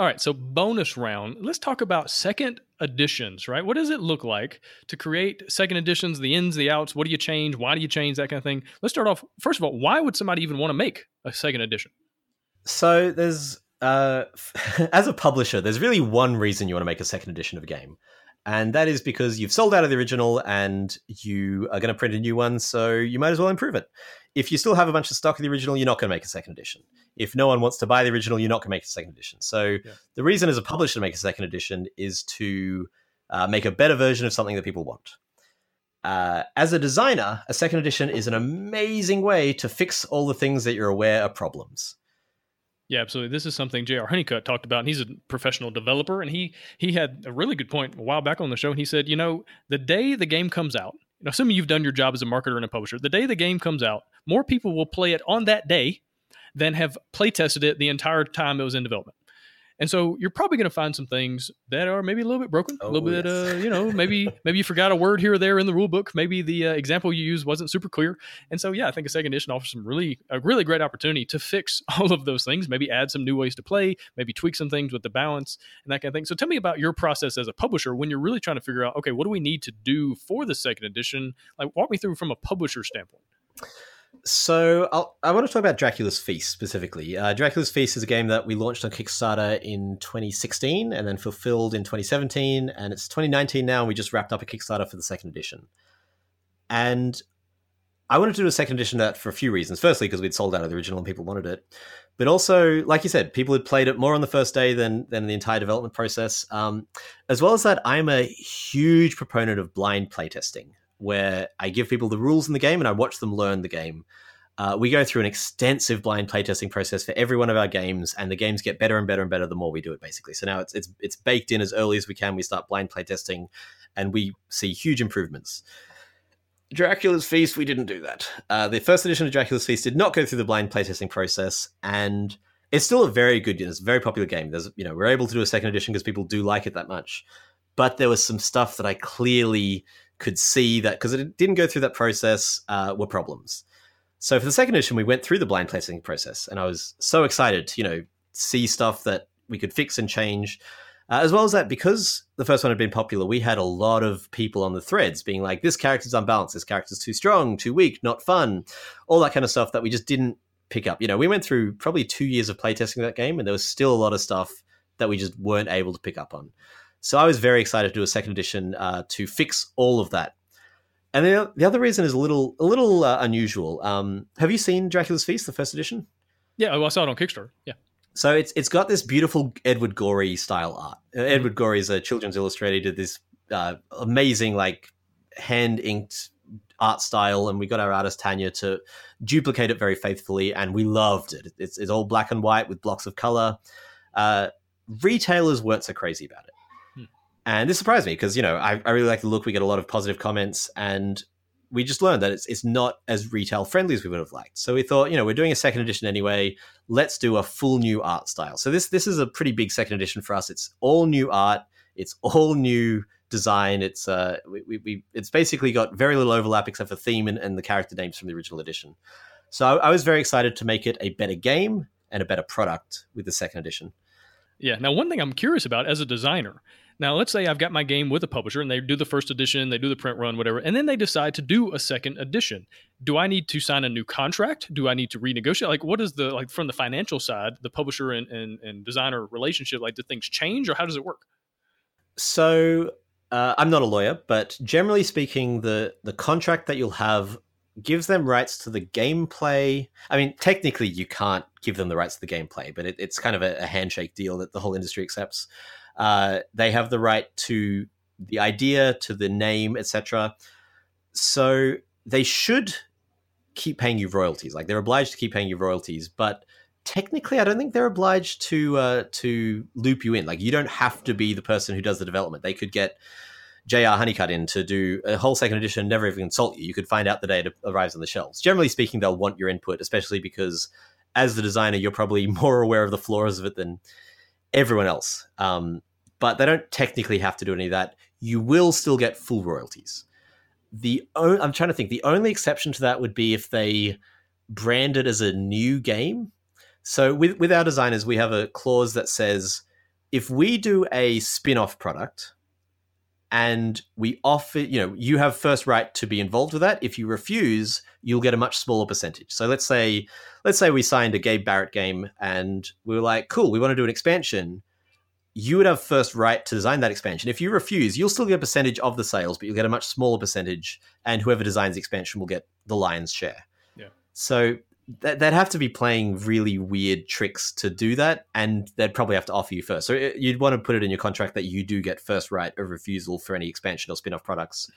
All right, so bonus round. Let's talk about second editions, right? What does it look like to create second editions, the ins, the outs? What do you change? Why do you change that kind of thing? Let's start off. First of all, why would somebody even want to make a second edition? So there's, uh, as a publisher, there's really one reason you want to make a second edition of a game. And that is because you've sold out of the original and you are going to print a new one, so you might as well improve it. If you still have a bunch of stock of the original, you're not going to make a second edition if no one wants to buy the original, you're not going to make a second edition. So yeah. the reason as a publisher to make a second edition is to uh, make a better version of something that people want. Uh, as a designer, a second edition is an amazing way to fix all the things that you're aware are problems. Yeah, absolutely. This is something J.R. Honeycutt talked about, and he's a professional developer, and he he had a really good point a while back on the show, and he said, you know, the day the game comes out, know, assuming you've done your job as a marketer and a publisher, the day the game comes out, more people will play it on that day than have play tested it the entire time it was in development. And so you're probably going to find some things that are maybe a little bit broken, oh, a little yes. bit, uh, you know, maybe maybe you forgot a word here or there in the rule book. Maybe the uh, example you used wasn't super clear. And so, yeah, I think a second edition offers some really a really great opportunity to fix all of those things. Maybe add some new ways to play, maybe tweak some things with the balance and that kind of thing. So, tell me about your process as a publisher when you're really trying to figure out, okay, what do we need to do for the second edition? Like, walk me through from a publisher standpoint. So I'll, i want to talk about Dracula's Feast specifically. Uh, Dracula's Feast is a game that we launched on Kickstarter in 2016 and then fulfilled in 2017, and it's 2019 now, and we just wrapped up a Kickstarter for the second edition. And I wanted to do a second edition of that for a few reasons. Firstly, because we'd sold out of the original and people wanted it, but also, like you said, people had played it more on the first day than than the entire development process. Um, as well as that, I'm a huge proponent of blind playtesting where I give people the rules in the game and I watch them learn the game. Uh, we go through an extensive blind playtesting process for every one of our games, and the games get better and better and better the more we do it. Basically, so now it's it's it's baked in as early as we can. We start blind playtesting, and we see huge improvements. Dracula's Feast, we didn't do that. Uh, the first edition of Dracula's Feast did not go through the blind playtesting process, and it's still a very good, it's a very popular game. There's, you know, we're able to do a second edition because people do like it that much. But there was some stuff that I clearly could see that because it didn't go through that process uh, were problems. So for the second edition, we went through the blind testing process, and I was so excited to you know see stuff that we could fix and change. Uh, as well as that, because the first one had been popular, we had a lot of people on the threads being like, "This character's unbalanced. This character's too strong, too weak, not fun," all that kind of stuff that we just didn't pick up. You know, we went through probably two years of playtesting that game, and there was still a lot of stuff that we just weren't able to pick up on. So I was very excited to do a second edition uh, to fix all of that. And the, the other reason is a little a little uh, unusual. Um, have you seen Dracula's Feast, the first edition? Yeah, well, I saw it on Kickstarter. Yeah. So it's it's got this beautiful Edward Gorey style art. Uh, Edward Gorey is a children's illustrator. He did this uh, amazing like hand inked art style, and we got our artist Tanya to duplicate it very faithfully, and we loved it. It's, it's all black and white with blocks of color. Uh, retailers weren't so crazy about it. And this surprised me because, you know, I, I really like the look. We get a lot of positive comments and we just learned that it's, it's not as retail friendly as we would have liked. So we thought, you know, we're doing a second edition anyway. Let's do a full new art style. So this this is a pretty big second edition for us. It's all new art. It's all new design. It's uh we, we it's basically got very little overlap except for theme and, and the character names from the original edition. So I, I was very excited to make it a better game and a better product with the second edition. Yeah. Now, one thing I'm curious about as a designer now, let's say I've got my game with a publisher and they do the first edition, they do the print run, whatever, and then they decide to do a second edition. Do I need to sign a new contract? Do I need to renegotiate? Like, what is the, like, from the financial side, the publisher and, and, and designer relationship, like, do things change or how does it work? So, uh, I'm not a lawyer, but generally speaking, the, the contract that you'll have gives them rights to the gameplay. I mean, technically, you can't give them the rights to the gameplay, but it, it's kind of a, a handshake deal that the whole industry accepts. Uh, they have the right to the idea, to the name, etc. So they should keep paying you royalties. Like they're obliged to keep paying you royalties, but technically, I don't think they're obliged to uh, to loop you in. Like you don't have to be the person who does the development. They could get JR Honeycutt in to do a whole second edition, never even consult you. You could find out the day it arrives on the shelves. Generally speaking, they'll want your input, especially because as the designer, you're probably more aware of the flaws of it than everyone else. Um, but they don't technically have to do any of that. You will still get full royalties. The o- I'm trying to think. The only exception to that would be if they brand it as a new game. So with with our designers, we have a clause that says if we do a spin-off product and we offer, you know, you have first right to be involved with that. If you refuse, you'll get a much smaller percentage. So let's say, let's say we signed a Gabe Barrett game and we were like, cool, we want to do an expansion. You would have first right to design that expansion. If you refuse, you'll still get a percentage of the sales, but you'll get a much smaller percentage, and whoever designs the expansion will get the lion's share. Yeah. So they'd have to be playing really weird tricks to do that, and they'd probably have to offer you first. So you'd want to put it in your contract that you do get first right of refusal for any expansion or spin-off products.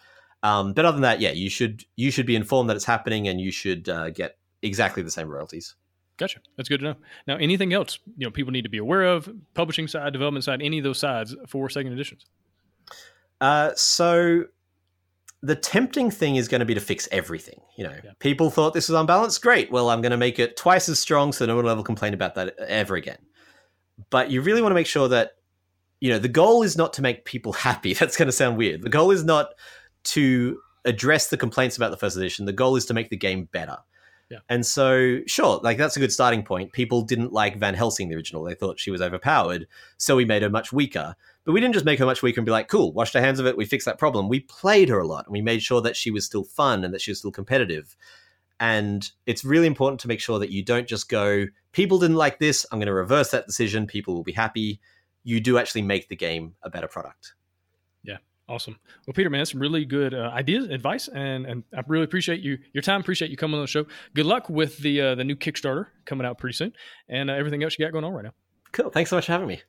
Um, but other than that, yeah, you should you should be informed that it's happening, and you should uh, get exactly the same royalties. Gotcha. That's good to know. Now, anything else you know people need to be aware of? Publishing side, development side, any of those sides for second editions. Uh, so the tempting thing is going to be to fix everything. You know, yeah. people thought this was unbalanced. Great. Well, I'm going to make it twice as strong so no one will ever complain about that ever again. But you really want to make sure that, you know, the goal is not to make people happy. That's going to sound weird. The goal is not to address the complaints about the first edition. The goal is to make the game better. Yeah. And so, sure, like that's a good starting point. People didn't like Van Helsing, the original. They thought she was overpowered. So we made her much weaker. But we didn't just make her much weaker and be like, cool, washed our hands of it, we fixed that problem. We played her a lot and we made sure that she was still fun and that she was still competitive. And it's really important to make sure that you don't just go, people didn't like this, I'm going to reverse that decision, people will be happy. You do actually make the game a better product. Yeah, awesome. Well, Peter, man, that's some really good uh, ideas, advice, and and I really appreciate you your time. Appreciate you coming on the show. Good luck with the uh, the new Kickstarter coming out pretty soon, and uh, everything else you got going on right now. Cool. Thanks so much for having me.